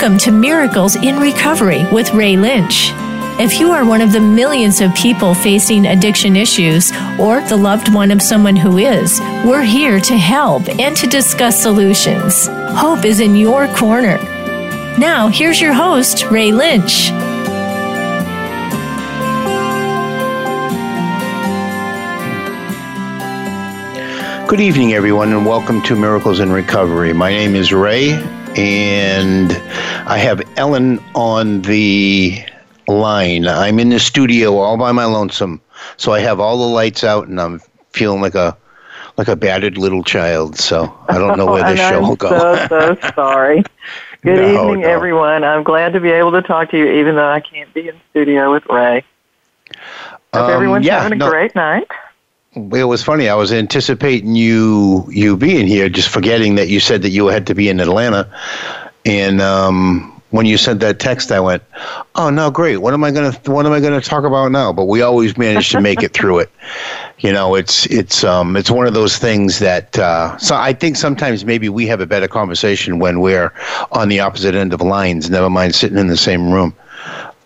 Welcome to Miracles in Recovery with Ray Lynch. If you are one of the millions of people facing addiction issues or the loved one of someone who is, we're here to help and to discuss solutions. Hope is in your corner. Now, here's your host, Ray Lynch. Good evening, everyone, and welcome to Miracles in Recovery. My name is Ray, and I have Ellen on the line. I'm in the studio all by my lonesome, so I have all the lights out, and I'm feeling like a like a battered little child. So I don't know where this show will go. I'm so so sorry. Good no, evening, no. everyone. I'm glad to be able to talk to you, even though I can't be in studio with Ray. Hope um, everyone's yeah, having a no, great night. It was funny. I was anticipating you you being here, just forgetting that you said that you had to be in Atlanta, and um, when you sent that text, I went, "Oh no, great! What am I gonna What am I gonna talk about now?" But we always manage to make it through it. You know, it's it's um it's one of those things that uh, so I think sometimes maybe we have a better conversation when we're on the opposite end of lines. Never mind sitting in the same room.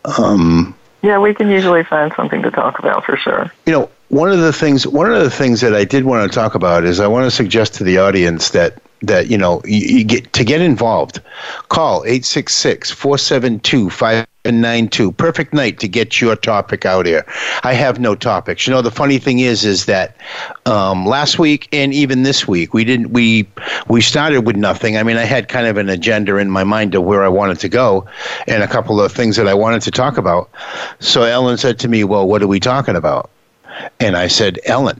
Um, yeah, we can usually find something to talk about for sure. You know, one of the things one of the things that I did want to talk about is I want to suggest to the audience that that you know you, you get to get involved call 866-472-592 perfect night to get your topic out here. I have no topics. You know the funny thing is is that um, last week and even this week we didn't we we started with nothing. I mean i had kind of an agenda in my mind of where i wanted to go and a couple of things that i wanted to talk about. So ellen said to me well what are we talking about and i said ellen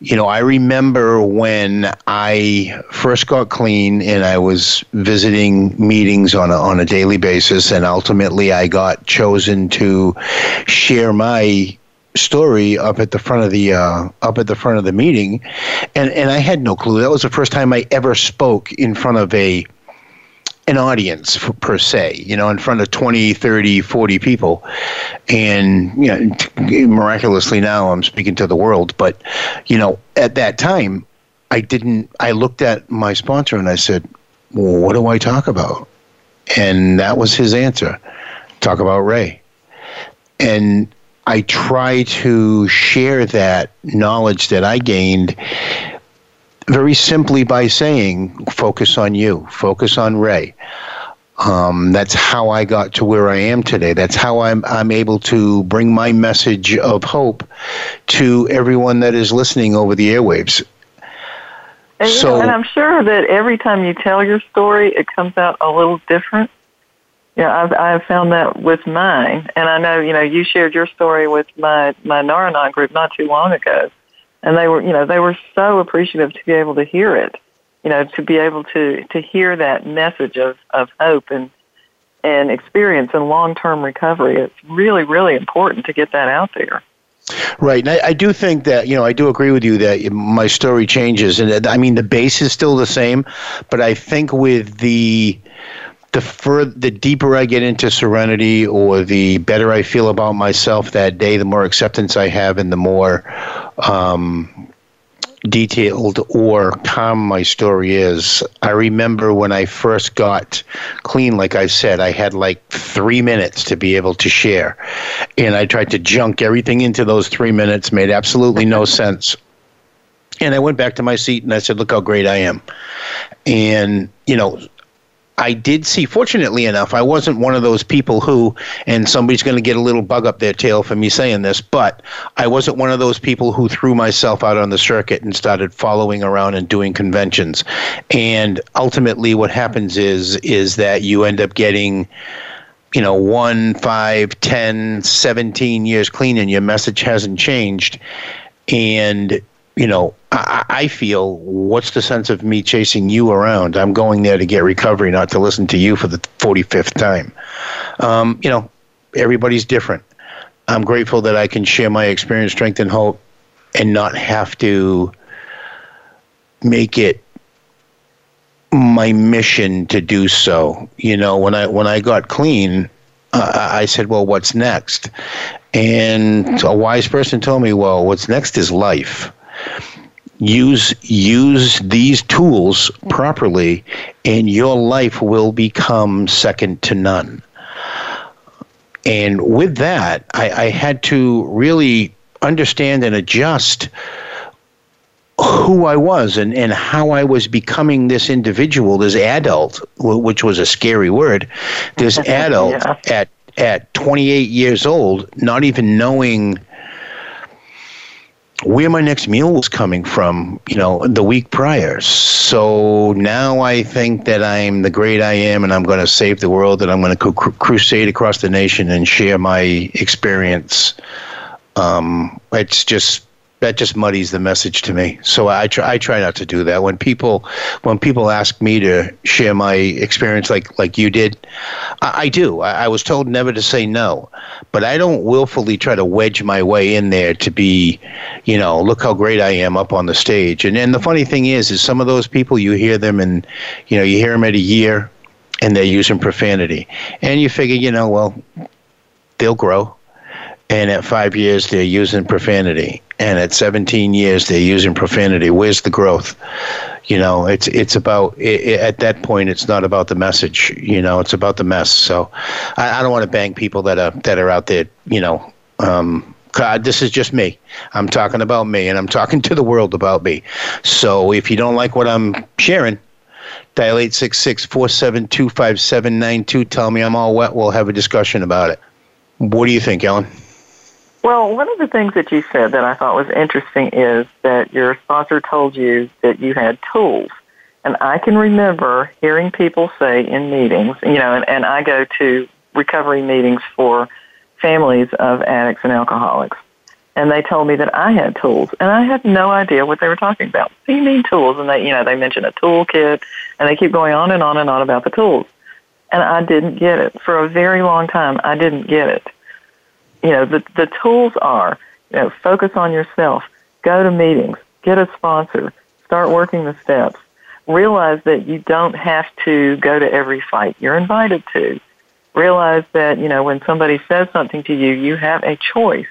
you know, I remember when I first got clean and I was visiting meetings on a, on a daily basis, and ultimately I got chosen to share my story up at the front of the uh, up at the front of the meeting, and and I had no clue. That was the first time I ever spoke in front of a an audience for, per se, you know, in front of 20, 30, 40 people. And, you know, miraculously now I'm speaking to the world. But, you know, at that time, I didn't, I looked at my sponsor and I said, well, what do I talk about? And that was his answer talk about Ray. And I try to share that knowledge that I gained very simply by saying, focus on you, focus on Ray. Um, that's how I got to where I am today. That's how I'm, I'm able to bring my message of hope to everyone that is listening over the airwaves. And, so, and I'm sure that every time you tell your story, it comes out a little different. Yeah, I've I've found that with mine, and I know you know you shared your story with my my Nar-Anon group not too long ago, and they were you know they were so appreciative to be able to hear it you know to be able to to hear that message of of hope and and experience and long term recovery. It's really really important to get that out there. Right, and I, I, do think that you know I do agree with you that my story changes, and I mean the base is still the same, but I think with the the the deeper I get into serenity, or the better I feel about myself that day, the more acceptance I have, and the more um, detailed or calm my story is. I remember when I first got clean, like I said, I had like three minutes to be able to share. And I tried to junk everything into those three minutes, made absolutely no sense. And I went back to my seat and I said, Look how great I am. And, you know, I did see, fortunately enough, I wasn't one of those people who, and somebody's going to get a little bug up their tail for me saying this, but I wasn't one of those people who threw myself out on the circuit and started following around and doing conventions. And ultimately, what happens is is that you end up getting you know, one, five, ten, seventeen years clean and your message hasn't changed. And you know, I, I, feel what's the sense of me chasing you around? I'm going there to get recovery, not to listen to you for the 45th time. Um, you know, everybody's different. I'm grateful that I can share my experience, strength, and hope and not have to make it my mission to do so. You know, when I when I got clean, uh, I said, "Well, what's next?" And a wise person told me, "Well, what's next is life." Use use these tools mm. properly and your life will become second to none and with that I, I had to really understand and adjust who I was and, and how I was becoming this individual, this adult, which was a scary word, this adult yeah. at at 28 years old, not even knowing where my next meal was coming from, you know, the week prior. So now I think that I'm the great I am and I'm going to save the world and I'm going to cru- crusade across the nation and share my experience. Um, it's just that just muddies the message to me. So I try I try not to do that. When people when people ask me to share my experience like like you did, I, I do. I, I, was told never to say no, but I don't willfully try to wedge my way in there to be, you know, look how great I am up on the stage. And and the funny thing is, is some of those people you hear them and, you know, you hear them at a year, and they're using profanity, and you figure, you know, well, they'll grow and at five years they're using profanity and at 17 years they're using profanity where's the growth you know it's it's about it, it, at that point it's not about the message you know it's about the mess so i, I don't want to bang people that are that are out there you know um, God, this is just me. I'm talking about me, and I'm talking to the world about me. So if you don't like what I'm sharing, dial 866-472-5792. Tell me I'm all wet. We'll have a discussion about it. What do you think, Ellen? Well, one of the things that you said that I thought was interesting is that your sponsor told you that you had tools. And I can remember hearing people say in meetings, you know, and, and I go to recovery meetings for families of addicts and alcoholics. And they told me that I had tools, and I had no idea what they were talking about. What do you mean tools? And they, you know, they mention a toolkit, and they keep going on and on and on about the tools. And I didn't get it. For a very long time, I didn't get it you know, the, the tools are, you know, focus on yourself, go to meetings, get a sponsor, start working the steps. Realize that you don't have to go to every fight you're invited to. Realize that, you know, when somebody says something to you, you have a choice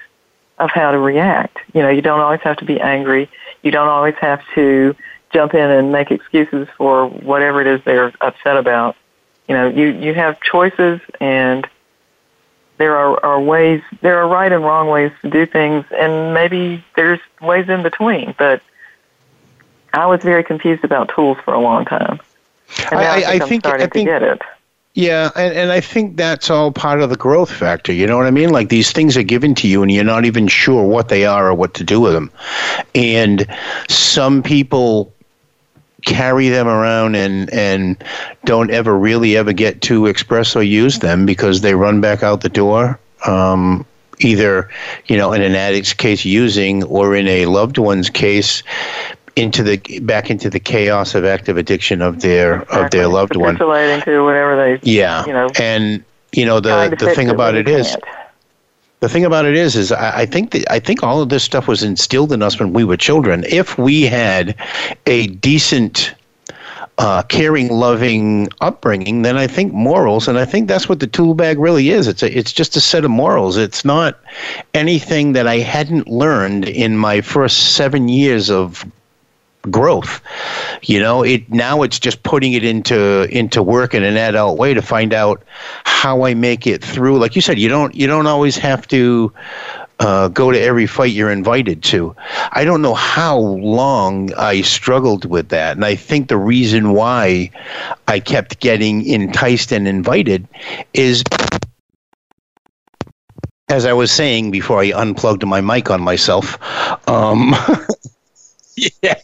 of how to react. You know, you don't always have to be angry. You don't always have to jump in and make excuses for whatever it is they're upset about. You know, you, you have choices and there are, are ways, there are right and wrong ways to do things, and maybe there's ways in between. But I was very confused about tools for a long time. And I, I, think, I think, I think, get it. Yeah, and, and I think that's all part of the growth factor. You know what I mean? Like these things are given to you, and you're not even sure what they are or what to do with them. And some people carry them around and and don't ever really ever get to express or use them because they run back out the door um, either you know in an addict's case using or in a loved one's case into the back into the chaos of active addiction of their exactly. of their loved one. To whatever they yeah. you know and you know the the thing about it is can't the thing about it is, is I, I think that I think all of this stuff was instilled in us when we were children. If we had a decent uh, caring, loving upbringing, then I think morals, and I think that's what the tool bag really is. It's a, it's just a set of morals. It's not anything that I hadn't learned in my first seven years of growth. You know, it now it's just putting it into into work in an adult way to find out how I make it through. Like you said, you don't you don't always have to uh, go to every fight you're invited to. I don't know how long I struggled with that. And I think the reason why I kept getting enticed and invited is as I was saying before I unplugged my mic on myself. Um, yeah.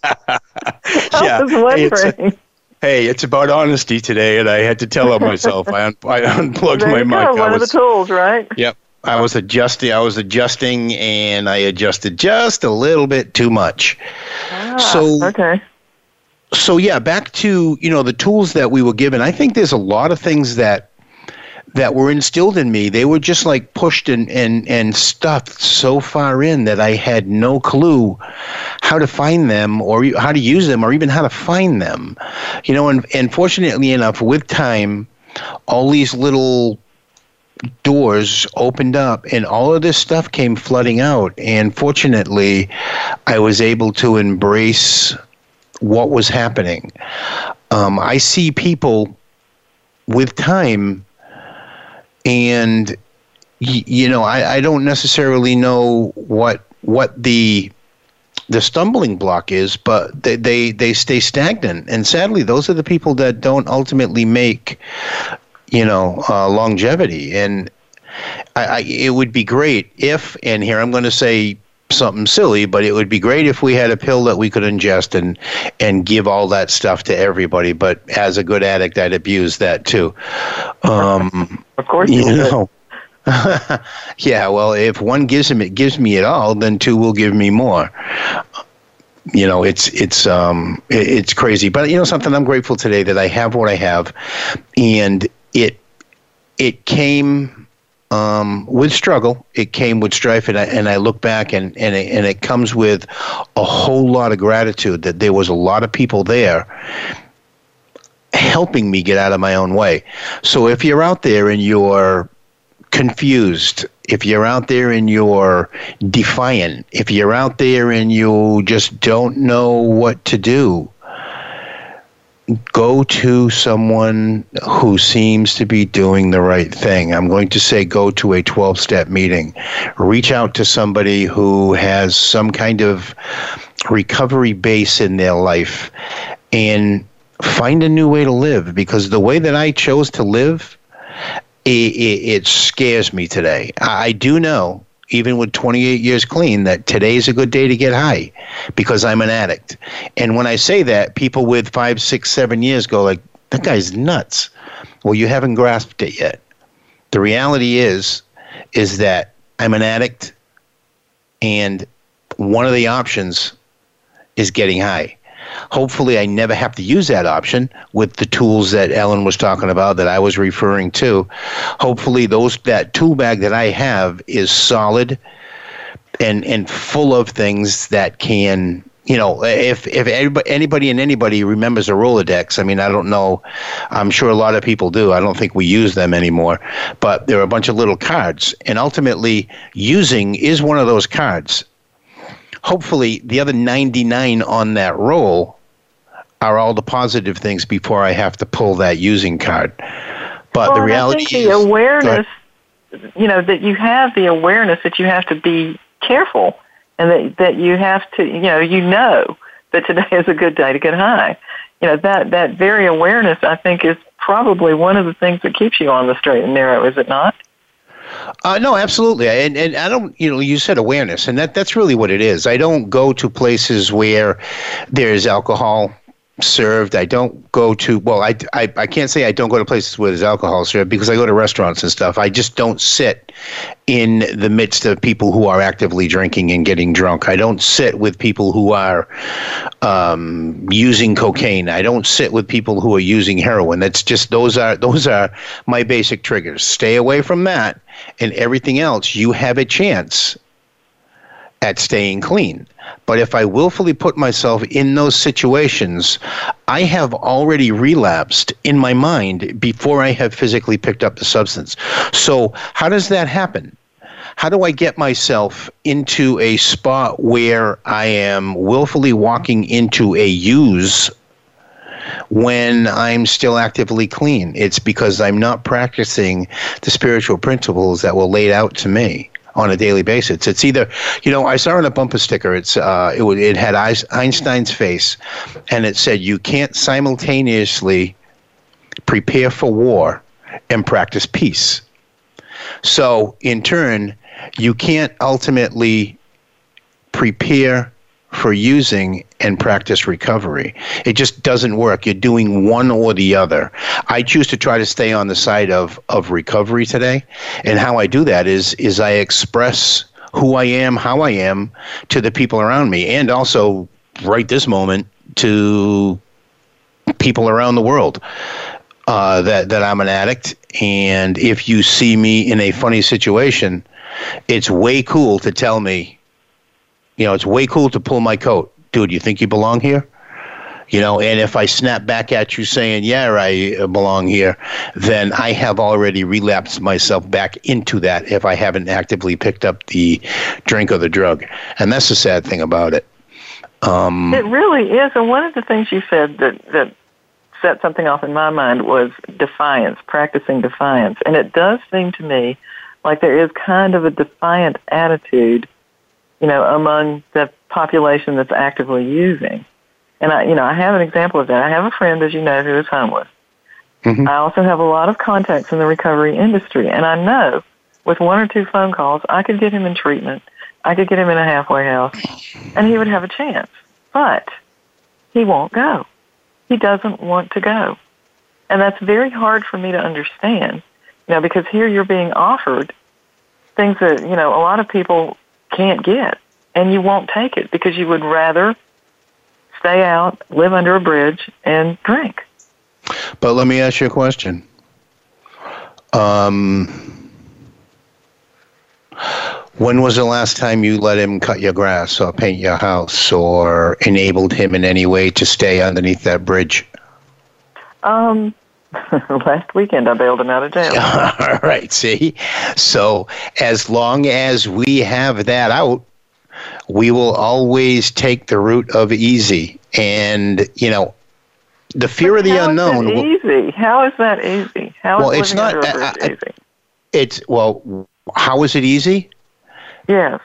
yeah. Hey it's, a, hey, it's about honesty today, and I had to tell myself I, un- I unplugged there my you mic. Go. One was, of the tools, right? Yep. I was adjusting. I was adjusting, and I adjusted just a little bit too much. Ah, so okay. So yeah, back to you know the tools that we were given. I think there's a lot of things that that were instilled in me. They were just like pushed and, and, and stuffed so far in that I had no clue how to find them or how to use them or even how to find them. You know, and, and fortunately enough, with time, all these little doors opened up and all of this stuff came flooding out. And fortunately, I was able to embrace what was happening. Um, I see people with time, and you know, I, I don't necessarily know what what the the stumbling block is, but they, they, they stay stagnant. And sadly, those are the people that don't ultimately make, you know, uh, longevity. And I, I, it would be great if, and here I'm going to say something silly, but it would be great if we had a pill that we could ingest and and give all that stuff to everybody. But as a good addict, I'd abuse that too. Um, of course, you, you know. yeah, well, if one gives him it gives me it all, then two will give me more. You know, it's it's um it's crazy, but you know something. I'm grateful today that I have what I have, and it it came um, with struggle. It came with strife, and I, and I look back and and it, and it comes with a whole lot of gratitude that there was a lot of people there helping me get out of my own way. So if you're out there and you're confused, if you're out there and you're defiant, if you're out there and you just don't know what to do, go to someone who seems to be doing the right thing. I'm going to say go to a 12 step meeting. Reach out to somebody who has some kind of recovery base in their life and find a new way to live because the way that I chose to live it, it, it scares me today. I do know even with 28 years clean, that today's a good day to get high because I'm an addict. And when I say that, people with five, six, seven years go like, "That guy's nuts." Well, you haven't grasped it yet. The reality is, is that I'm an addict, and one of the options is getting high. Hopefully, I never have to use that option with the tools that Ellen was talking about that I was referring to. Hopefully, those that tool bag that I have is solid and and full of things that can you know, if if anybody, anybody and anybody remembers a Rolodex, I mean, I don't know. I'm sure a lot of people do. I don't think we use them anymore, but there are a bunch of little cards, and ultimately, using is one of those cards hopefully the other 99 on that roll are all the positive things before I have to pull that using card. But well, the reality the is awareness, you know, that you have the awareness that you have to be careful and that that you have to, you know, you know that today is a good day to get high. You know, that that very awareness I think is probably one of the things that keeps you on the straight and narrow, is it not? Uh, no, absolutely, and and I don't. You know, you said awareness, and that that's really what it is. I don't go to places where there's alcohol served. I don't go to well, I, I I can't say I don't go to places where there's alcohol served because I go to restaurants and stuff. I just don't sit in the midst of people who are actively drinking and getting drunk. I don't sit with people who are um, using cocaine. I don't sit with people who are using heroin. That's just those are those are my basic triggers. Stay away from that, and everything else you have a chance at staying clean. But if I willfully put myself in those situations, I have already relapsed in my mind before I have physically picked up the substance. So, how does that happen? How do I get myself into a spot where I am willfully walking into a use when I'm still actively clean? It's because I'm not practicing the spiritual principles that were laid out to me on a daily basis. It's either, you know, I saw on a bumper sticker. It's uh, it it had Einstein's face, and it said, "You can't simultaneously prepare for war and practice peace." So, in turn, you can't ultimately prepare for using and practice recovery. It just doesn't work. You're doing one or the other. I choose to try to stay on the side of, of recovery today. And how I do that is is I express who I am, how I am to the people around me, and also right this moment to people around the world. Uh, that that I'm an addict, and if you see me in a funny situation, it's way cool to tell me you know, it's way cool to pull my coat. Dude, you think you belong here? you know and if i snap back at you saying yeah i belong here then i have already relapsed myself back into that if i haven't actively picked up the drink or the drug and that's the sad thing about it um, it really is and one of the things you said that that set something off in my mind was defiance practicing defiance and it does seem to me like there is kind of a defiant attitude you know among the population that's actively using and I, you know, I have an example of that. I have a friend, as you know, who is homeless. Mm-hmm. I also have a lot of contacts in the recovery industry, and I know with one or two phone calls, I could get him in treatment. I could get him in a halfway house, and he would have a chance. But he won't go. He doesn't want to go. And that's very hard for me to understand, you know, because here you're being offered things that, you know, a lot of people can't get, and you won't take it because you would rather stay out, live under a bridge, and drink. But let me ask you a question. Um, when was the last time you let him cut your grass or paint your house or enabled him in any way to stay underneath that bridge? Um, last weekend I bailed him out of jail. All right, see? So as long as we have that out, we will always take the route of easy. And, you know, the fear but of the unknown. Is easy. How is that easy? How well, it's not. Uh, easy? It's well. How is it easy? Yes.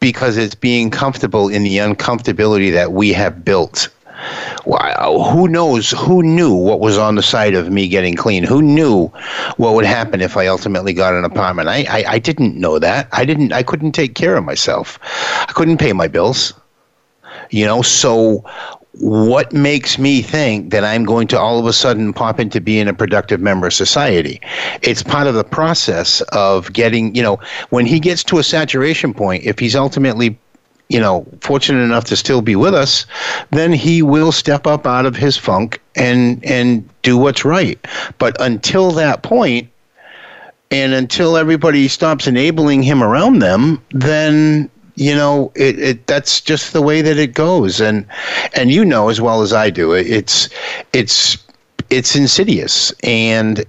Because it's being comfortable in the uncomfortability that we have built wow, uh, who knows? Who knew what was on the side of me getting clean? Who knew what would happen if I ultimately got an apartment? I, I, I didn't know that. I didn't. I couldn't take care of myself. I couldn't pay my bills. You know, so what makes me think that I'm going to all of a sudden pop into being a productive member of society? It's part of the process of getting, you know, when he gets to a saturation point, if he's ultimately you know, fortunate enough to still be with us, then he will step up out of his funk and and do what's right. But until that point, and until everybody stops enabling him around them, then you know it, it that's just the way that it goes. And and you know as well as I do, it, it's it's it's insidious and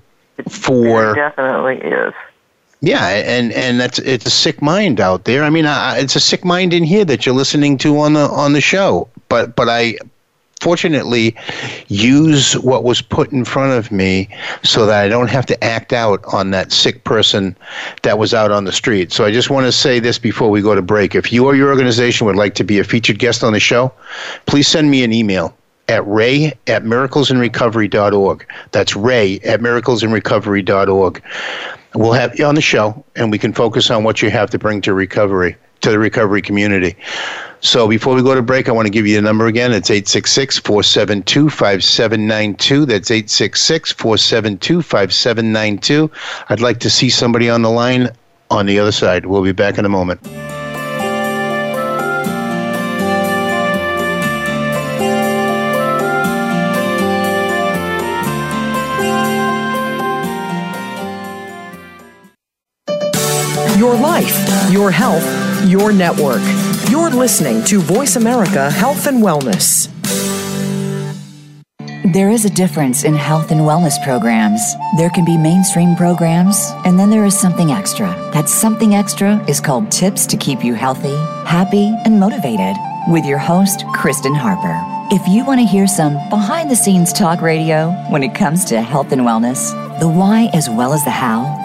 for it definitely is yeah, and and that's it's a sick mind out there. I mean, I, it's a sick mind in here that you're listening to on the on the show. But but I fortunately use what was put in front of me so that I don't have to act out on that sick person that was out on the street. So I just want to say this before we go to break. If you or your organization would like to be a featured guest on the show, please send me an email at ray at miraclesinrecovery.org. That's ray at miraclesinrecovery.org. We'll have you on the show, and we can focus on what you have to bring to recovery, to the recovery community. So before we go to break, I want to give you the number again. It's 866 472 5792. That's 866 472 5792. I'd like to see somebody on the line on the other side. We'll be back in a moment. Your life, your health, your network. You're listening to Voice America Health and Wellness. There is a difference in health and wellness programs. There can be mainstream programs, and then there is something extra. That something extra is called Tips to Keep You Healthy, Happy, and Motivated with your host, Kristen Harper. If you want to hear some behind the scenes talk radio when it comes to health and wellness, the why as well as the how,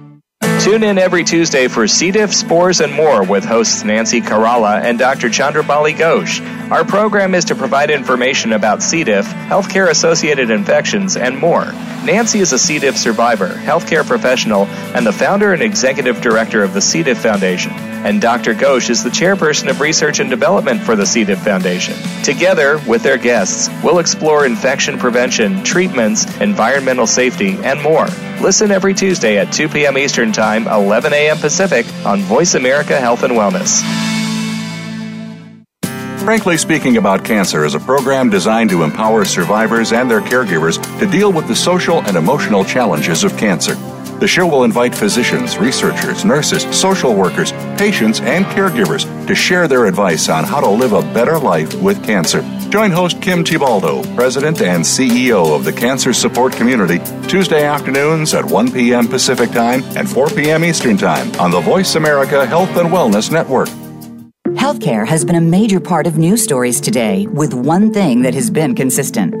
Tune in every Tuesday for C. diff, spores, and more with hosts Nancy Caralla and Dr. Chandrabali Ghosh. Our program is to provide information about C. diff, healthcare associated infections, and more. Nancy is a C. diff survivor, healthcare professional, and the founder and executive director of the C. diff Foundation and Dr. Ghosh is the chairperson of research and development for the C. diff Foundation. Together, with their guests, we'll explore infection prevention, treatments, environmental safety, and more. Listen every Tuesday at 2 p.m. Eastern Time, 11 a.m. Pacific on Voice America Health and Wellness. Frankly Speaking About Cancer is a program designed to empower survivors and their caregivers to deal with the social and emotional challenges of cancer. The show will invite physicians, researchers, nurses, social workers, patients, and caregivers to share their advice on how to live a better life with cancer. Join host Kim Thiboldeaux, President and CEO of the Cancer Support Community, Tuesday afternoons at 1 p.m. Pacific Time and 4 p.m. Eastern Time on the Voice America Health and Wellness Network. Healthcare has been a major part of news stories today, with one thing that has been consistent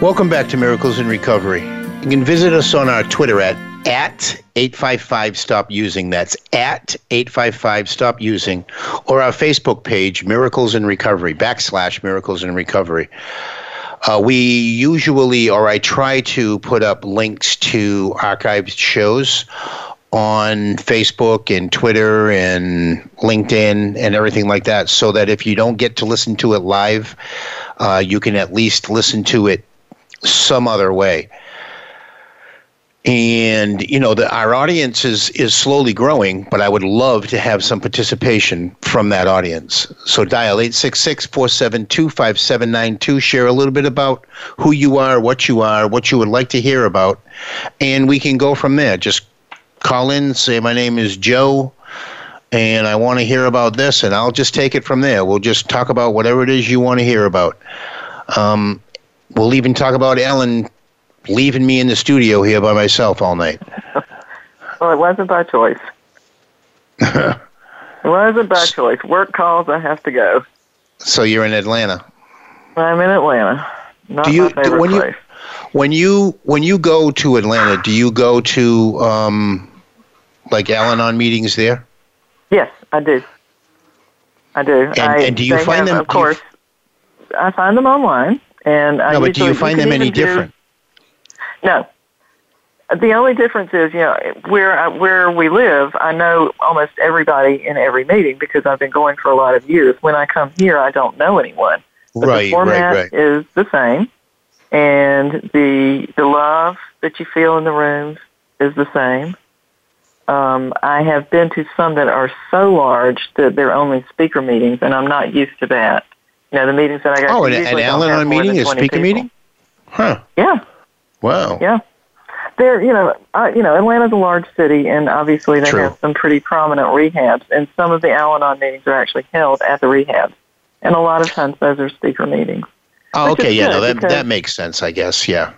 Welcome back to Miracles in Recovery. You can visit us on our Twitter at at 855 stop using. That's at 855 stop using. Or our facebook page miracles in recovery backslash miracles in recovery. Uh, we usually or i try to put up links to archived shows on facebook and twitter and linkedin and everything like that so that if you don't get to listen to it live uh, you can at least listen to it some other way. And you know, the, our audience is is slowly growing, but I would love to have some participation from that audience. So dial 866-472-5792, share a little bit about who you are, what you are, what you would like to hear about, and we can go from there. Just call in, say my name is Joe and I want to hear about this, and I'll just take it from there. We'll just talk about whatever it is you want to hear about. Um, We'll even talk about Ellen leaving me in the studio here by myself all night. well, it wasn't by choice. it wasn't by choice. Work calls, I have to go. So you're in Atlanta. I'm in Atlanta. Not do you, my favorite when place. You, when you when you go to Atlanta, do you go to um, like Al-Anon meetings there? Yes, I do. I do. And, I, and do you find have, them? Of course, I find them online. And I no, but do you find them any different? Do, no. The only difference is, you know, where where we live, I know almost everybody in every meeting because I've been going for a lot of years. When I come here, I don't know anyone. But right, the format right, right. is the same, and the the love that you feel in the rooms is the same. Um, I have been to some that are so large that they're only speaker meetings, and I'm not used to that. You know, the meetings that I got. Oh, an, an Al-Anon meeting is speaker people. meeting? Huh. Yeah. Wow. Yeah. There, you know, uh, you know, Atlanta's a large city, and obviously they True. have some pretty prominent rehabs, and some of the Al-Anon meetings are actually held at the rehabs, and a lot of times those are speaker meetings. Oh, okay, yeah, no, that that makes sense, I guess. Yeah,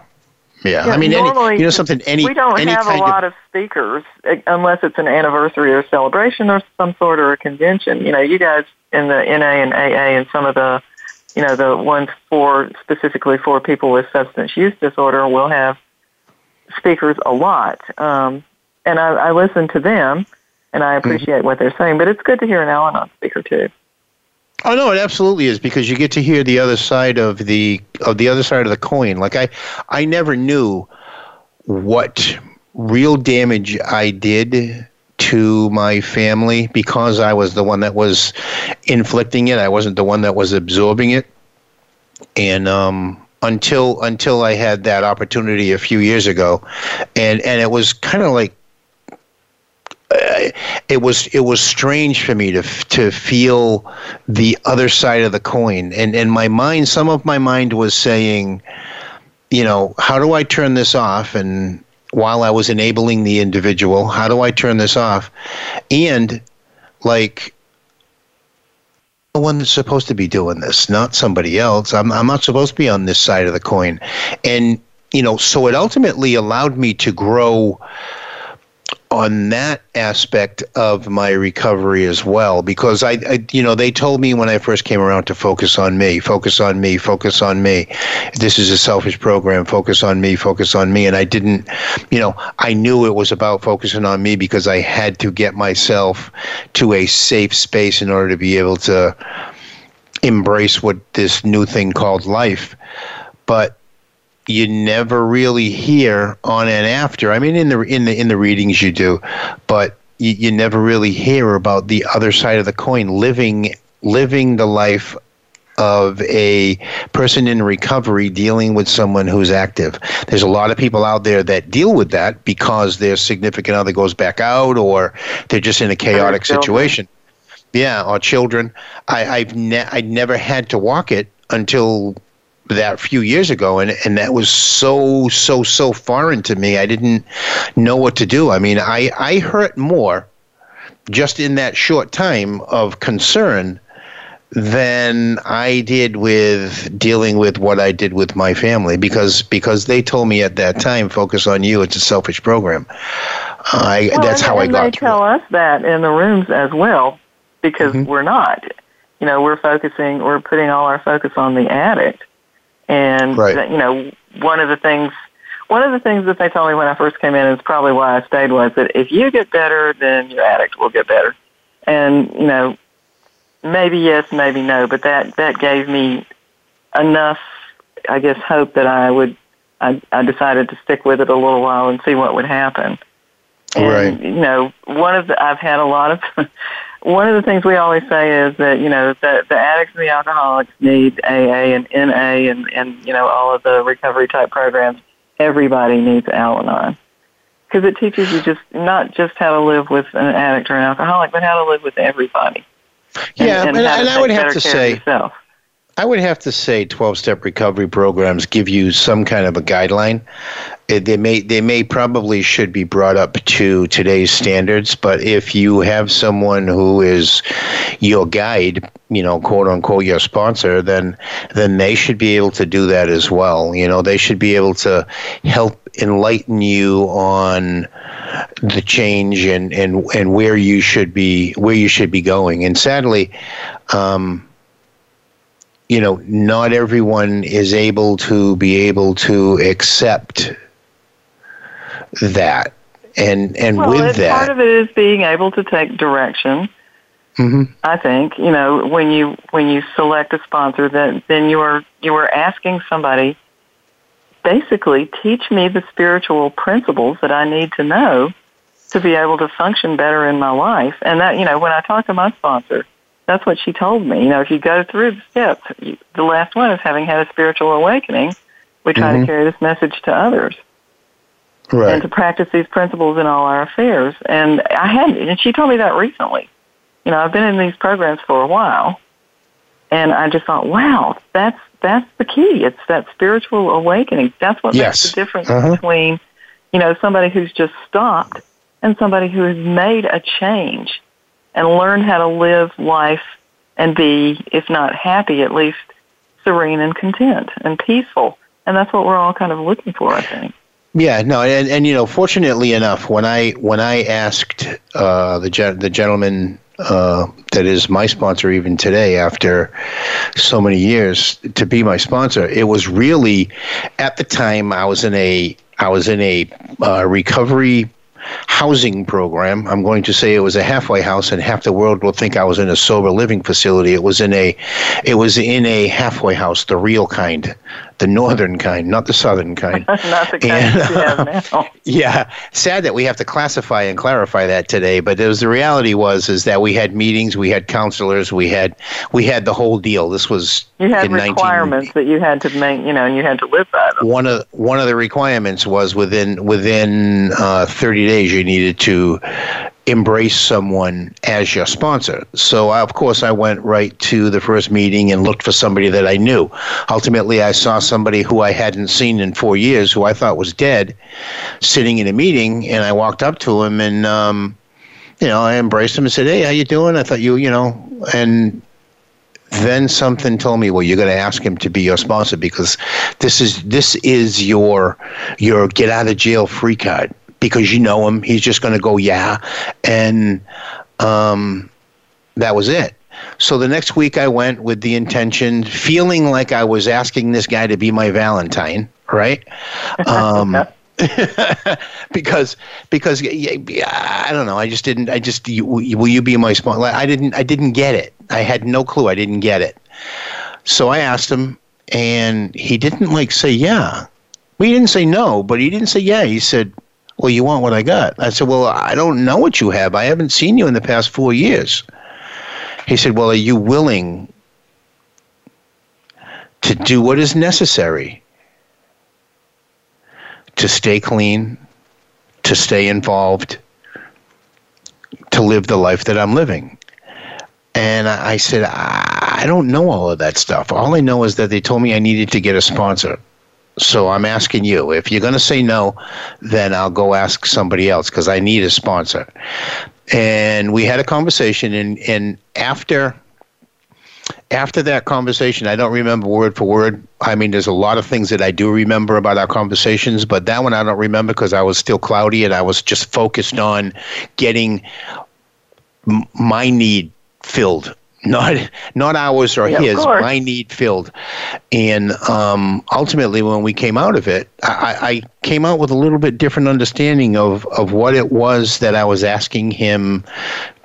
yeah. Yeah, I mean, any, you know, something. Any we don't any have a lot of, of speakers eh, unless it's an anniversary or celebration or some sort of a convention. You know, you guys in the NA and AA and some of the, you know, the ones for specifically for people with substance use disorder will have speakers a lot. Um, and I, I listen to them and I appreciate what they're saying, but it's good to hear an Al-Anon speaker too. Oh no, it absolutely is because you get to hear the other side of the of the other side of the coin. Like I, I never knew what real damage I did to my family because I was the one that was inflicting it. I wasn't the one that was absorbing it. And um, until until I had that opportunity a few years ago, and and it was kind of like it was it was strange for me to to feel the other side of the coin, and in my mind, some of my mind was saying, you know, how do I turn this off and while I was enabling the individual? How do I turn this off? And like the one that's supposed to be doing this, not somebody else. I'm I'm not supposed to be on this side of the coin. And you know, so it ultimately allowed me to grow on that aspect of my recovery as well because I, I, you know they told me when i first came around to focus on me focus on me focus on me. This is a selfish program. Focus on me focus on me. And i didn't you know i knew it was about focusing on me because i had to get myself to a safe space in order to be able to embrace what this new thing called life. But you never really hear on and after. I mean, in the in the in the readings you do, but you, you never really hear about the other side of the coin, living living the life of a person in recovery dealing with someone who's active. There's a lot of people out there that deal with that because their significant other goes back out or they're just in a chaotic situation. Yeah, or children. I, I've ne- I never had to walk it until that a few years ago and and that was so so so foreign to me i didn't know what to do i mean i i hurt more just in that short time of concern than I did with dealing with what I did with my family because because they told me at that time focus on you it's a selfish program. I well, that's and, how I got. They tell it. us that in the rooms as well because mm-hmm. we're not. You know, we're focusing, we're putting all our focus on the addict, and right. you know, one of the things one of the things that they told me when I first came in is probably why I stayed was that if you get better, then your addict will get better. And, you know, maybe yes, maybe no, but that, that gave me enough, I guess, hope that I would, I, I decided to stick with it a little while and see what would happen. And, right. you know, one of the, I've had a lot of, one of the things we always say is that you know the the addicts and the alcoholics need AA and NA and and you know all of the recovery type programs. Everybody needs Al-Anon because it teaches you just not just how to live with an addict or an alcoholic, but how to live with everybody. Yeah, and, and, and I would have to say, yourself. I would have to say 12 step recovery programs give you some kind of a guideline. They may they may probably should be brought up to today's standards, but if you have someone who is your guide, you know, quote unquote your sponsor, then then they should be able to do that as well. You know, they should be able to help enlighten you on the change and and and where you should be where you should be going. And sadly, um, you know, not everyone is able to be able to accept that. And and well, with that, part of it is being able to take direction. Mm-hmm. I think you know when you when you select a sponsor, that then you are you are asking somebody basically teach me the spiritual principles that I need to know to be able to function better in my life. And that you know when I talk to my sponsor, that's what she told me. You know, if you go through the steps, you, the last one is having had a spiritual awakening. We try mm-hmm. to carry this message to others. Right. And to practice these principles in all our affairs. And I had, and she told me that recently. You know, I've been in these programs for a while, and I just thought, wow, that's that's the key. It's that spiritual awakening. That's what yes. makes the difference uh-huh. between, you know, somebody who's just stopped and somebody who has made a change and learn how to live life and be, if not happy, at least serene and content and peaceful. And that's what we're all kind of looking for, I think. Yeah, no, and, and you know, fortunately enough, when I when I asked uh, the the gentleman uh, that is my sponsor even today, after so many years, to be my sponsor, it was really at the time I was in a I was in a uh, recovery housing program. I'm going to say it was a halfway house, and half the world will think I was in a sober living facility. It was in a, it was in a halfway house, the real kind, the northern kind, not the southern kind. not the kind and, you have now. yeah, sad that we have to classify and clarify that today. But it was the reality was is that we had meetings, we had counselors, we had we had the whole deal. This was you had requirements 19, that you had to make, you know, and you had to live by them. One of one of the requirements was within within uh, 30 days you needed to embrace someone as your sponsor. So, of course, I went right to the first meeting and looked for somebody that I knew. Ultimately, I saw somebody who I hadn't seen in four years, who I thought was dead, sitting in a meeting, and I walked up to him and, um, you know, I embraced him and said, "Hey, how you doing?" I thought you, you know, and then something told me, well, you're going to ask him to be your sponsor because this is this is your your get out of jail free card because you know him. He's just going to go, yeah, and um, that was it. So the next week I went with the intention, feeling like I was asking this guy to be my Valentine, right? Um, because because I don't know. I just didn't. I just will you be my sponsor? I didn't. I didn't get it. I had no clue. I didn't get it. So I asked him, and he didn't like say yeah. Well, he didn't say no, but he didn't say yeah. He said, "Well, you want what I got?" I said, "Well, I don't know what you have. I haven't seen you in the past four years." He said, "Well, are you willing to do what is necessary to stay clean, to stay involved, to live the life that I'm living?" And I said, I don't know all of that stuff. All I know is that they told me I needed to get a sponsor. So I'm asking you, if you're going to say no, then I'll go ask somebody else because I need a sponsor. And we had a conversation, and, and after after that conversation, I don't remember word for word. I mean, there's a lot of things that I do remember about our conversations, but that one I don't remember because I was still cloudy and I was just focused on getting my need filled not not ours or yeah, his. my need filled. And um, ultimately when we came out of it I, I, came out with a little bit different understanding of of what it was that i was asking him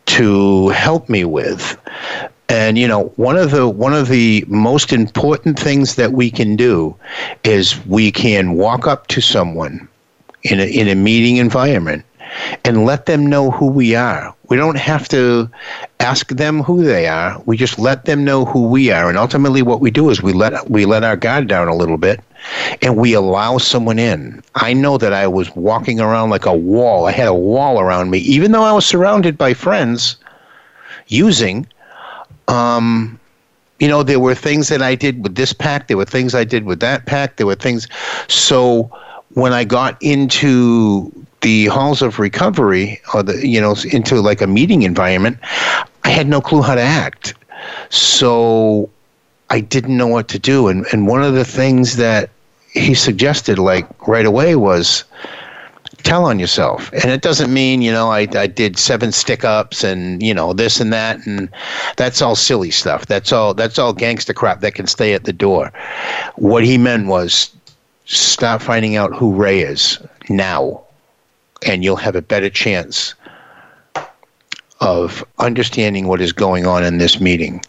to help me with. And you know one of the one of the most important things that we can do is we can walk up to someone in a, in a meeting environment and let them know who we are. We don't have to ask them who they are. We just let them know who we are. And ultimately what we do is we let we let our guard down a little bit and we allow someone in. I know that I was walking around like a wall. I had a wall around me even though I was surrounded by friends using um you know there were things that I did with this pack, there were things I did with that pack, there were things so when I got into the halls of recovery or the you know into like a meeting environment, I had no clue how to act. So I didn't know what to do. And and one of the things that he suggested like right away was tell on yourself. And it doesn't mean, you know, I, I did seven stick ups and, you know, this and that and that's all silly stuff. That's all that's all gangster crap that can stay at the door. What he meant was stop finding out who Ray is now and you'll have a better chance of understanding what is going on in this meeting.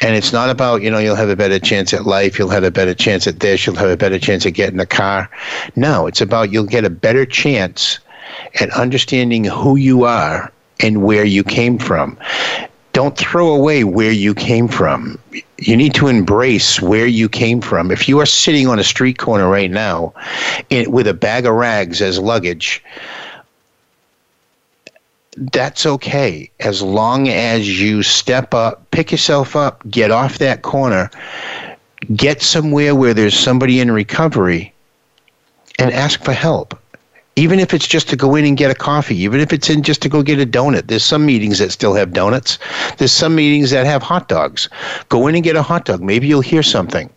And it's not about, you know, you'll have a better chance at life, you'll have a better chance at this, you'll have a better chance at getting a car. No, it's about you'll get a better chance at understanding who you are and where you came from. Don't throw away where you came from. You need to embrace where you came from. If you are sitting on a street corner right now with a bag of rags as luggage, that's okay as long as you step up, pick yourself up, get off that corner, get somewhere where there's somebody in recovery, and ask for help. Even if it's just to go in and get a coffee, even if it's in just to go get a donut. There's some meetings that still have donuts. There's some meetings that have hot dogs. Go in and get a hot dog. Maybe you'll hear something.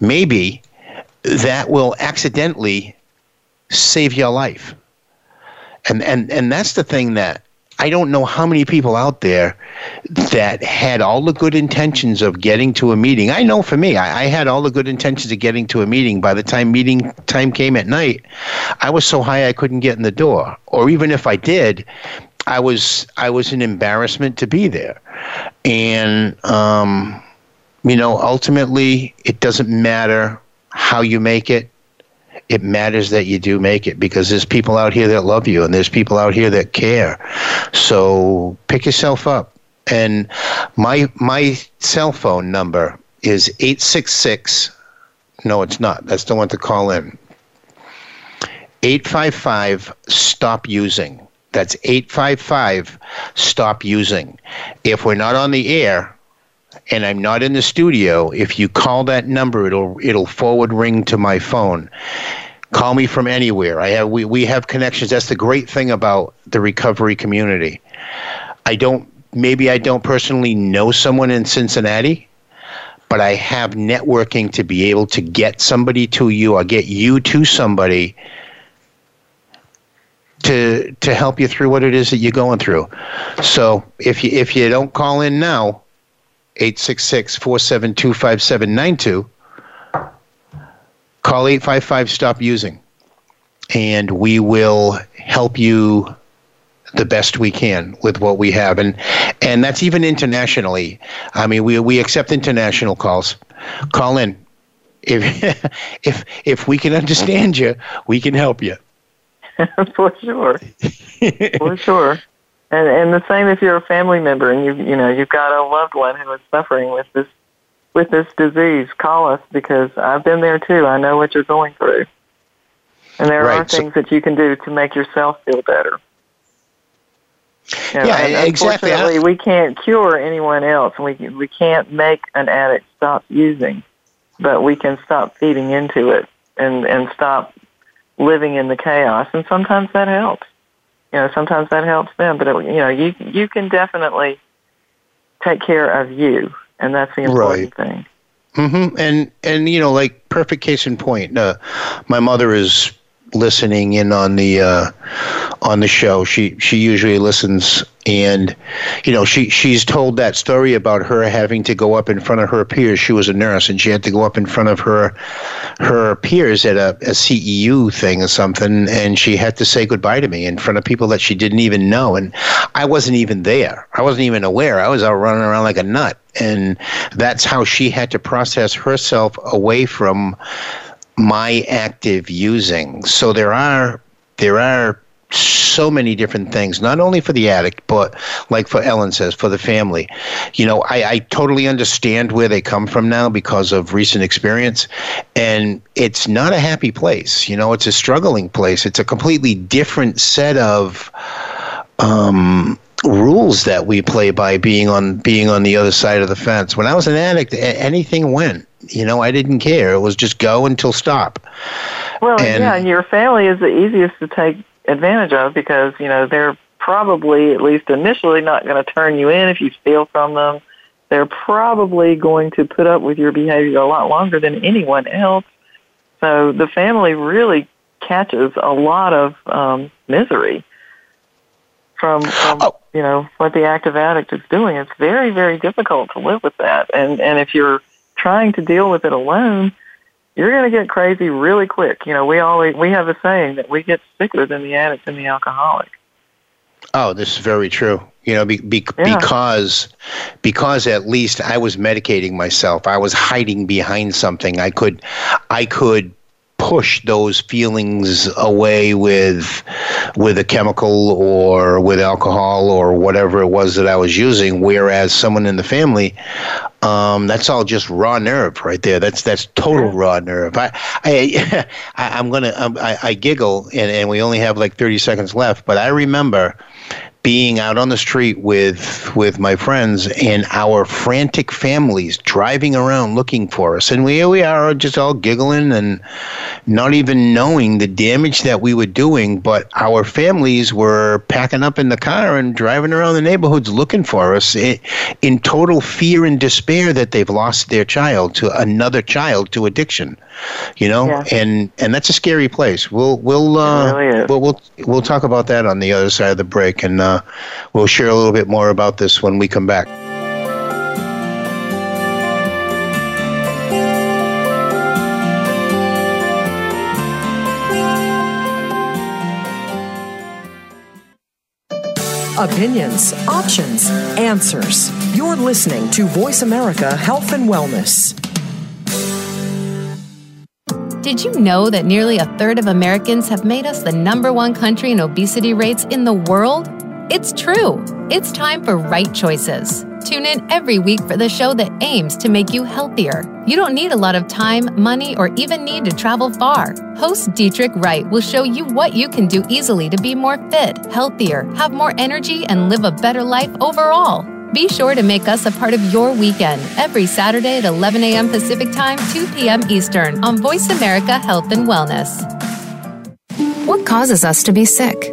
Maybe that will accidentally save your life and and and that's the thing that I don't know how many people out there that had all the good intentions of getting to a meeting. I know for me, I, I, had all the good intentions of getting to a meeting. By the time meeting time came at night, I was so high I couldn't get in the door. Or even if I did, I was I was an embarrassment to be there. And um, you know, ultimately, it doesn't matter how you make it it matters that you do make it because there's people out here that love you and there's people out here that care. So pick yourself up. And my my cell phone number is 866 No, it's not. That's the one to call in. 855 stop using. That's 855 stop using. If we're not on the air, and I'm not in the studio, if you call that number, it'll it'll forward ring to my phone. Call me from anywhere. I have we, we have connections. That's the great thing about the recovery community. I don't maybe I don't personally know someone in Cincinnati, but I have networking to be able to get somebody to you or get you to somebody to to help you through what it is that you're going through. So if you if you don't call in now, 866 472 5792. Call 855 Stop Using, and we will help you the best we can with what we have. And and that's even internationally. I mean we we accept international calls. Call in. If if if we can understand you we can help you. For sure. For sure and and the same if you're a family member and you you know you've got a loved one who is suffering with this with this disease, call us because I've been there too. I know what you're going through. And there right. are things so, that you can do to make yourself feel better. You know, yeah, exactly. Unfortunately, we can't cure anyone else. We we can't make an addict stop using, but we can stop feeding into it and and stop living in the chaos. And sometimes that helps you know, sometimes that helps them. But it, you know, you you can definitely take care of you, and that's the important right. thing. Mm-hmm. And and you know, like perfect case in point, uh, my mother is listening in on the uh, on the show. She she usually listens, and you know she she's told that story about her having to go up in front of her peers. She was a nurse, and she had to go up in front of her her peers at a, a CEU thing or something, and she had to say goodbye to me in front of people that she didn't even know, and I wasn't even there. I wasn't even aware. I was out running around like a nut, and that's how she had to process herself away from my active using. So there are there are so many different things, not only for the addict, but like for Ellen says, for the family. You know, I, I totally understand where they come from now because of recent experience. And it's not a happy place. You know, it's a struggling place. It's a completely different set of um, rules that we play by being on being on the other side of the fence. When I was an addict, anything went. You know, I didn't care. It was just go until stop. Well, and, yeah, your family is the easiest to take advantage of because you know they're probably at least initially not going to turn you in if you steal from them. They're probably going to put up with your behavior a lot longer than anyone else. So the family really catches a lot of um, misery from, from oh. you know what the active addict is doing. It's very very difficult to live with that, and and if you're trying to deal with it alone, you're going to get crazy really quick. You know, we always we have a saying that we get sicker than the addict and the alcoholic. Oh, this is very true. You know, be, be, yeah. because because at least I was medicating myself. I was hiding behind something. I could I could push those feelings away with with a chemical or with alcohol or whatever it was that I was using. Whereas someone in the family, um, that's all just raw nerve right there. That's that's total raw nerve. I I, I am gonna um, I, I giggle and, and we only have like 30 seconds left, but I remember being out on the street with with my friends and our frantic families driving around looking for us. And we we are just all giggling and not even knowing the damage that we were doing but our families were packing up in the car and driving around the neighborhoods looking for us in, in total fear and despair that they've lost their child to another child to addiction you know? Yeah. and and that's a scary place. We'll we'll uh really we'll, we'll we'll talk about that on the other side of the break. And uh Uh, we'll share a little bit more about this when we come back Opinions, options, answers. You're listening to Voice America Health and Wellness. Did you know that nearly a third of Americans have made us the number one country in obesity rates in the world? It's true. It's time for right choices. Tune in every week for the show that aims to make you healthier. You don't need a lot of time, money, or even need to travel far. Host Dietrich Wright will show you what you can do easily to be more fit, healthier, have more energy, and live a better life overall. Be sure to make us a part of your weekend every Saturday at 11 a.m. Pacific Time, 2 p.m. Eastern on Voice America Health and Wellness. What causes us to be sick?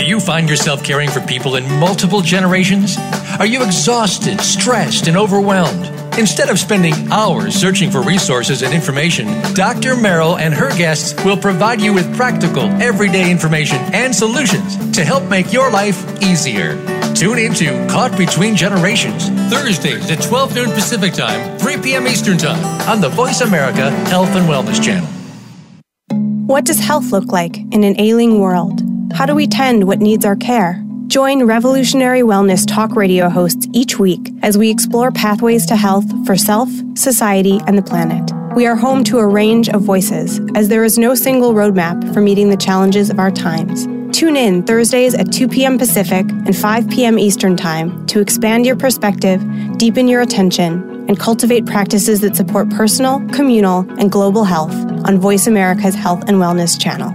Do you find yourself caring for people in multiple generations? Are you exhausted, stressed, and overwhelmed? Instead of spending hours searching for resources and information, Dr. Merrill and her guests will provide you with practical, everyday information and solutions to help make your life easier. Tune in to Caught Between Generations, Thursdays at 12 noon Pacific Time, 3 p.m. Eastern Time on the Voice America Health and Wellness Channel. What does health look like in an ailing world? How do we tend what needs our care? Join Revolutionary Wellness Talk Radio hosts each week as we explore pathways to health for self, society, and the planet. We are home to a range of voices, as there is no single roadmap for meeting the challenges of our times. Tune in Thursdays at 2 p.m. Pacific and 5 p.m. Eastern Time to expand your perspective, deepen your attention, and cultivate practices that support personal, communal, and global health on Voice America's Health and Wellness channel.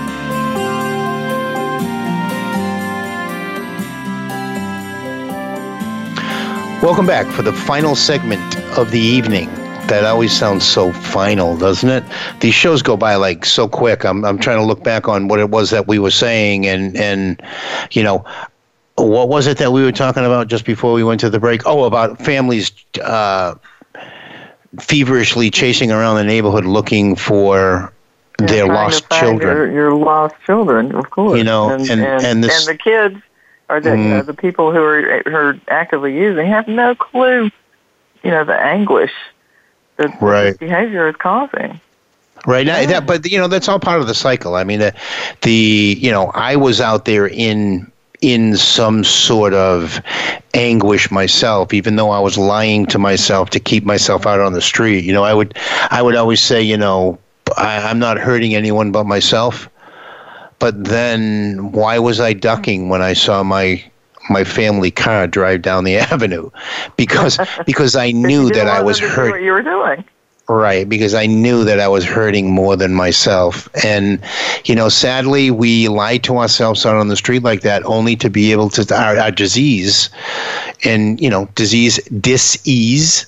Welcome back for the final segment of the evening. That always sounds so final, doesn't it? These shows go by like so quick. I'm I'm trying to look back on what it was that we were saying and and you know what was it that we were talking about just before we went to the break? Oh, about families uh, feverishly chasing around the neighborhood looking for their lost children. Your, your, lost children, of course. You know, and and, and, and, this, and the kids or the, mm. you know, the people who are, who are actively using have no clue, you know, the anguish that right. this behavior is causing. Right now, that, but you know that's all part of the cycle. I mean, the, the you know I was out there in in some sort of anguish myself, even though I was lying to myself to keep myself out on the street. You know, I would I would always say, you know, I, I'm not hurting anyone but myself. But then, why was I ducking when I saw my my family car drive down the avenue? Because because I knew that I was hurt. What you were doing. Right, because I knew that I was hurting more than myself. And, you know, sadly, we lie to ourselves out on the street like that only to be able to, our, our disease and, you know, disease dis-ease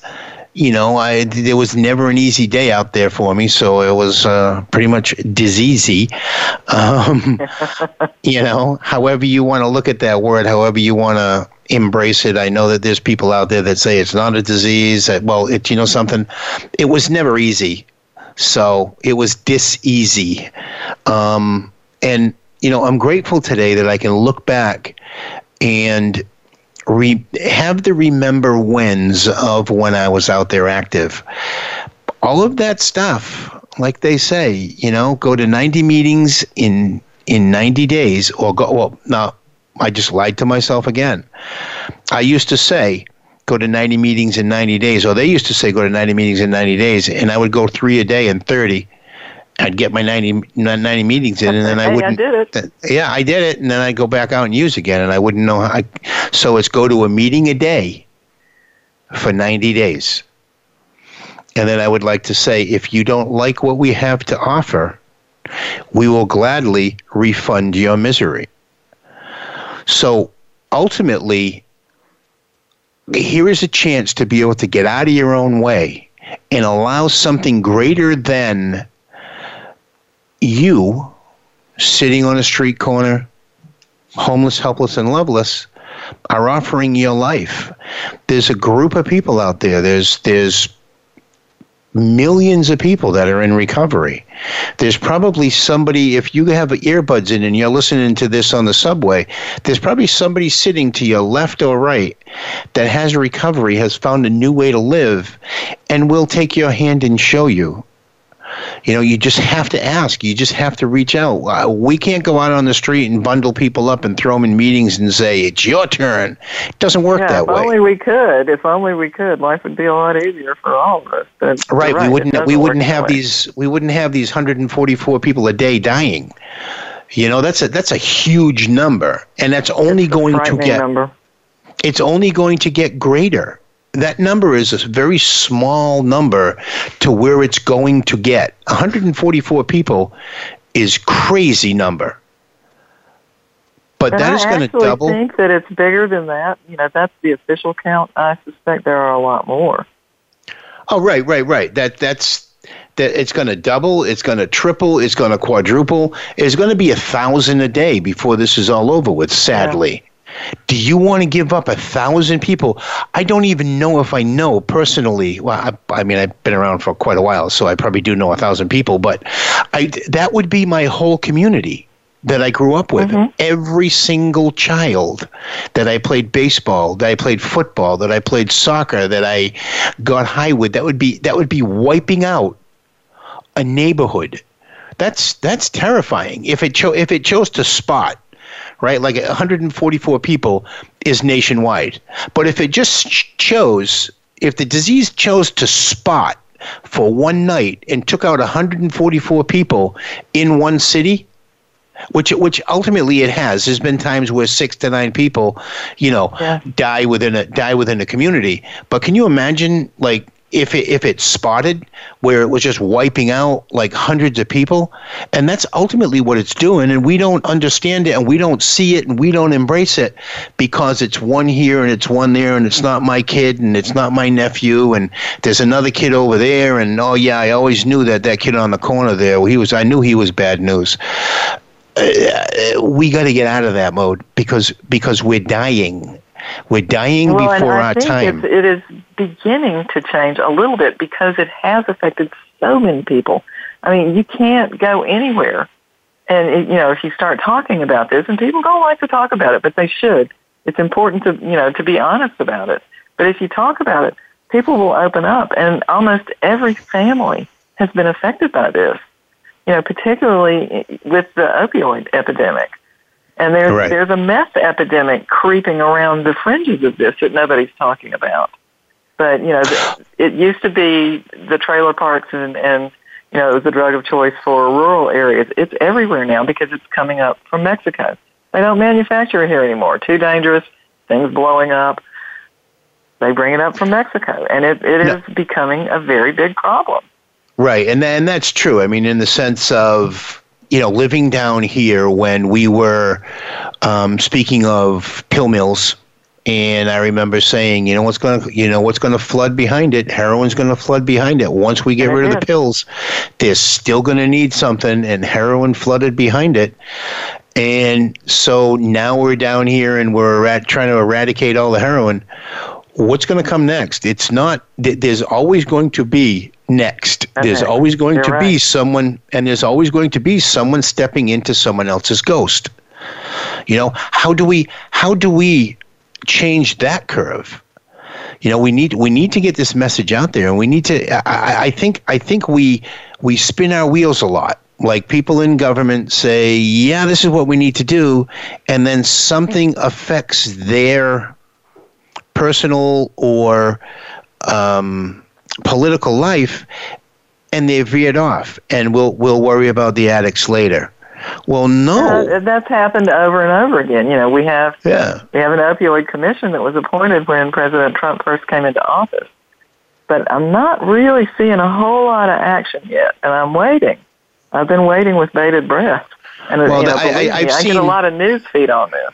you know, I there was never an easy day out there for me, so it was uh, pretty much diseasy. Um, you know, however you want to look at that word, however you want to embrace it. I know that there's people out there that say it's not a disease. That, well, it you know something, it was never easy, so it was diseasy. Um, and you know, I'm grateful today that I can look back and re- have the remember wins of when I was out there active. All of that stuff, like they say, you know, go to 90 meetings in in 90 days or go well no I just lied to myself again. I used to say go to 90 meetings in 90 days or they used to say go to 90 meetings in 90 days and I would go 3 a day in 30 I'd get my 90, 90 meetings in, and then I wouldn't. I did it. Yeah, I did it, and then I'd go back out and use again, and I wouldn't know. How I, so it's go to a meeting a day for 90 days. And then I would like to say if you don't like what we have to offer, we will gladly refund your misery. So ultimately, here is a chance to be able to get out of your own way and allow something greater than you sitting on a street corner, homeless, helpless, and loveless, are offering your life. There's a group of people out there. There's there's millions of people that are in recovery. There's probably somebody, if you have earbuds in and you're listening to this on the subway, there's probably somebody sitting to your left or right that has recovery, has found a new way to live, and will take your hand and show you you know, you just have to ask. You just have to reach out. Uh, we can't go out on the street and bundle people up and throw them in meetings and say it's your turn. It doesn't work yeah, that if way. If only we could. If only we could, life would be a lot easier for all of us. But right, right, we wouldn't. We wouldn't have these. We wouldn't have these 144 people a day dying. You know, that's a that's a huge number, and that's only going to get. Number. It's only going to get greater that number is a very small number to where it's going to get. 144 people is crazy number. But and that I is going to double. I think that it's bigger than that. You know, that's the official count. I suspect there are a lot more. Oh, right, right, right. That that's that it's going to double, it's going to triple, it's going to quadruple. It's going to be a thousand a day before this is all over with. Sadly. Do you want to give up a thousand people? I don't even know if I know personally. Well, I, I, mean, I've been around for quite a while, so I probably do know a thousand people. But I, that would be my whole community that I grew up with. Mm-hmm. Every single child that I played baseball, that I played football, that I played soccer, that I got high with. That would be that would be wiping out a neighborhood. That's that's terrifying. If it cho- if it chose to spot right? Like 144 people is nationwide. But if it just chose, if the disease chose to spot for one night and took out 144 people in one city, which which ultimately it has. There's been times where six to nine people, you know, yeah. die within a die within a community. But can you imagine like if it, if it's spotted where it was just wiping out like hundreds of people. And that's ultimately what it's doing and we don't understand it and we don't see it and we don't embrace it because it's one here and it's one there and it's not my kid and it's not my nephew and there's another kid over there and oh yeah I always knew that that kid on the corner there he was I knew he was bad news. Uh, we got to get out of that mode because because we're dying. We're dying well, before our time. it is beginning to change a little bit because it has affected so many people. I mean, you can't go anywhere. And, it, you know, if you start talking about this, and people don't like to talk about it, but they should. It's important to, you know, to be honest about it. But if you talk about it, people will open up. And almost every family has been affected by this, you know, particularly with the opioid epidemic. And there's right. there's a meth epidemic creeping around the fringes of this that nobody's talking about. But you know, it used to be the trailer parks and and you know it was the drug of choice for rural areas. It's everywhere now because it's coming up from Mexico. They don't manufacture it here anymore. Too dangerous. Things blowing up. They bring it up from Mexico, and it, it no. is becoming a very big problem. Right, and and that's true. I mean, in the sense of you know, living down here when we were um, speaking of pill mills, and I remember saying, you know what's going to, you know what's going to flood behind it. Heroin's going to flood behind it. Once we get rid of the pills, they're still going to need something, and heroin flooded behind it. And so now we're down here and we're at, trying to eradicate all the heroin. What's going to come next? It's not. There's always going to be next. Okay. There's uh-huh. always going You're to right. be someone, and there's always going to be someone stepping into someone else's ghost. You know, how do we how do we change that curve? You know, we need we need to get this message out there, and we need to. I, I think I think we we spin our wheels a lot. Like people in government say, "Yeah, this is what we need to do," and then something affects their personal or um, political life and they veered off and we'll we'll worry about the addicts later. Well, no. Uh, that's happened over and over again. You know, we have yeah. we have an opioid commission that was appointed when President Trump first came into office. But I'm not really seeing a whole lot of action yet, and I'm waiting. I've been waiting with bated breath. And well, you know, I, I, I've I seen, get a lot of news feed on this.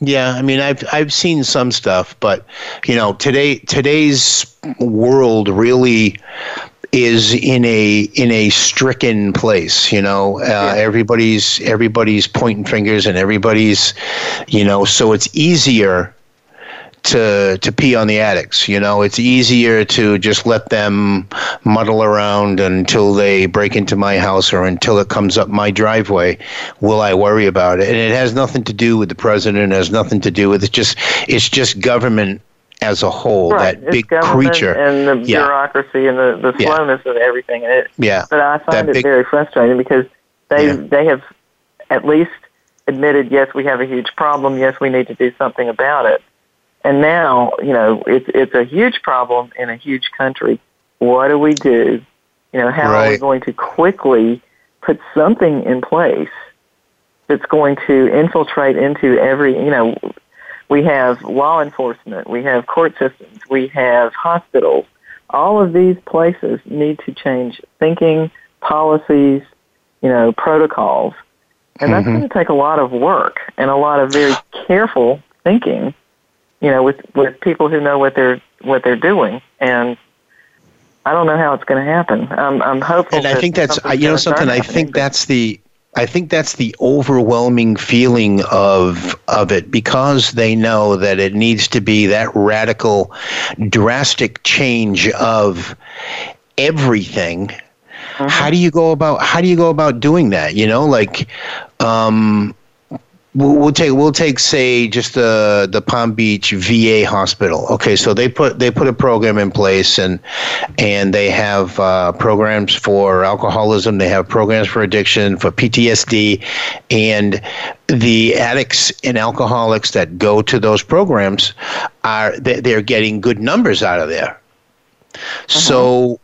Yeah, I mean, I've I've seen some stuff, but you know, today today's world really is in a in a stricken place you know? Uh, yeah. everybody's everybody's pointing fingers and everybody's you know so it's easier to to pee on the addicts you know? It's easier to just let them muddle around until they break into my house or until it comes up my driveway will i worry about it? And it has nothing to do with the president it has nothing to do with it just it's just government as a whole, right. that big creature and the yeah. bureaucracy and the, the slowness yeah. of everything. And it, yeah. But I find that it big, very frustrating because they yeah. they have at least admitted, yes, we have a huge problem. Yes, we need to do something about it. And now, you know, it's it's a huge problem in a huge country. What do we do? You know, how right. are we going to quickly put something in place that's going to infiltrate into every, you know, we have law enforcement, we have court systems, we have hospitals. All of these places need to change thinking, policies, you know, protocols. And that's mm-hmm. going to take a lot of work and a lot of very careful thinking, you know, with, with people who know what they're what they're doing. And I don't know how it's going to happen. I'm, I'm hopeful. And I think that's you know something. I think that's the I think that's the overwhelming feeling of of it because they know that it needs to be that radical, drastic change of everything. Mm-hmm. How do you go about how do you go about doing that? You know, like um, We'll, we'll take we'll take say just the the Palm Beach VA hospital. Okay, so they put they put a program in place and and they have uh, programs for alcoholism. They have programs for addiction, for PTSD, and the addicts and alcoholics that go to those programs are they're getting good numbers out of there. Uh-huh. So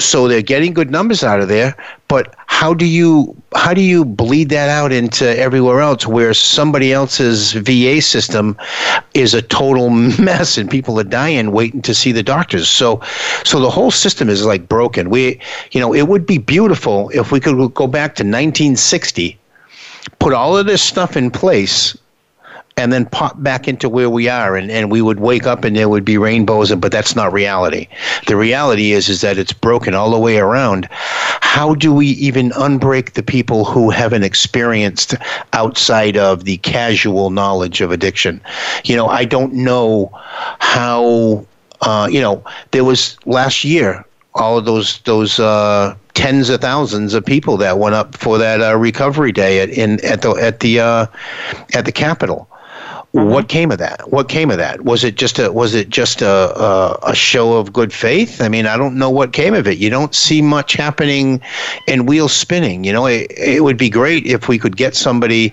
so they're getting good numbers out of there but how do you how do you bleed that out into everywhere else where somebody else's VA system is a total mess and people are dying waiting to see the doctors? So so the whole system is like broken. We you know it would be beautiful if we could go back to 1960 put all of this stuff in place and then pop back into where we are and, and we would wake up and there would be rainbows but that's not reality. The reality is is that it's broken all the way around. How do we even unbreak the people who haven't experienced outside of the casual knowledge of addiction? You know i don't know how uh, you know there was last year all of those those uh, tens of thousands of people that went up for that uh, recovery day at in at the at the uh, at the Capitol. Mm-hmm. What came of that? What came of that? Was it just a was it just a, a, a show of good faith? I mean, I don't know what came of it. You don't see much happening and wheels spinning. You know, it, it would be great if we could get somebody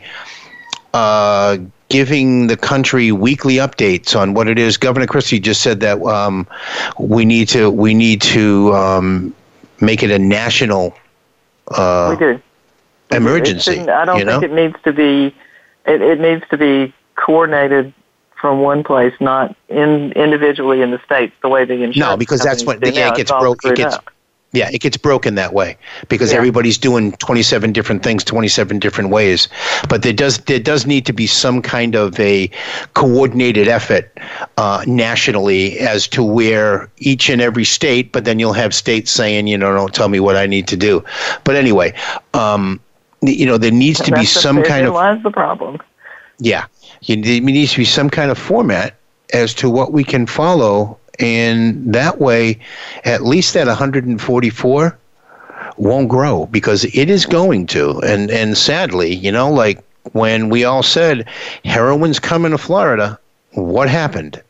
uh, giving the country weekly updates on what it is. Governor Christie just said that um, we need to we need to um, make it a national uh, we do. emergency. I don't think know? it needs to be. It, it needs to be coordinated from one place, not in individually in the states the way the insurance. No, because that's what the, yeah, it gets broke. It gets up. yeah, it gets broken that way because yeah. everybody's doing twenty seven different things, twenty seven different ways. But there does there does need to be some kind of a coordinated effort uh, nationally as to where each and every state. But then you'll have states saying, you know, don't tell me what I need to do. But anyway. Um, you know, there needs to be some kind of. Lies the problem. Yeah, you, there needs to be some kind of format as to what we can follow, and that way, at least that 144 won't grow because it is going to. And and sadly, you know, like when we all said heroin's coming to Florida, what happened?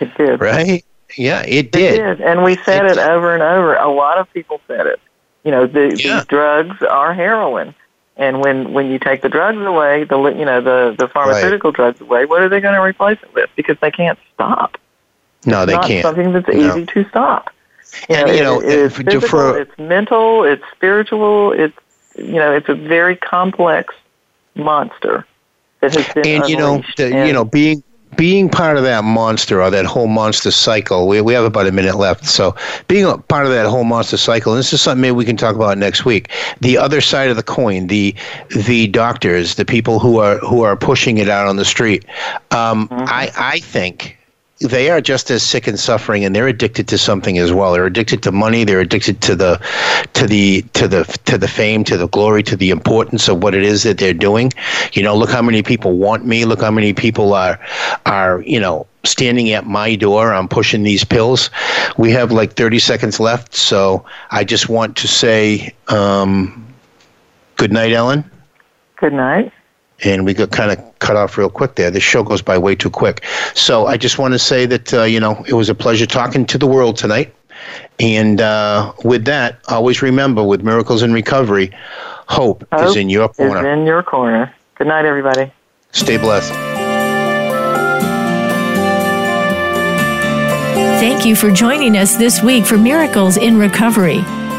It did. Right? Yeah, it did. It did. And we said it, it over and over. A lot of people said it. You know, the, yeah. these drugs are heroin. And when when you take the drugs away, the you know the the pharmaceutical right. drugs away, what are they going to replace it with? Because they can't stop. No, it's they not can't. Something that's no. easy to stop. You and know, you know, it, it's physical, for, it's mental, it's spiritual, it's you know, it's a very complex monster that has been and you know, the, and, you know, being being part of that monster or that whole monster cycle, we, we have about a minute left. So, being a part of that whole monster cycle, and this is something maybe we can talk about next week. The other side of the coin, the the doctors, the people who are who are pushing it out on the street. Um, mm-hmm. I I think they are just as sick and suffering and they're addicted to something as well. They're addicted to money. They're addicted to the to the to the to the fame to the glory to the importance of what it is that they're doing. You know look how many people want me. Look how many people are are you know standing at my door. I'm pushing these pills. We have like 30 seconds left so i just want to say um, good night ellen. Good night and we got kind of cut off real quick there. The show goes by way too quick. So I just want to say that uh, you know it was a pleasure talking to the world tonight. And uh, with that, always remember with miracles in recovery, hope, hope is in your corner. Is in your corner. Good night, everybody. Stay blessed. Thank you for joining us this week for Miracles in Recovery.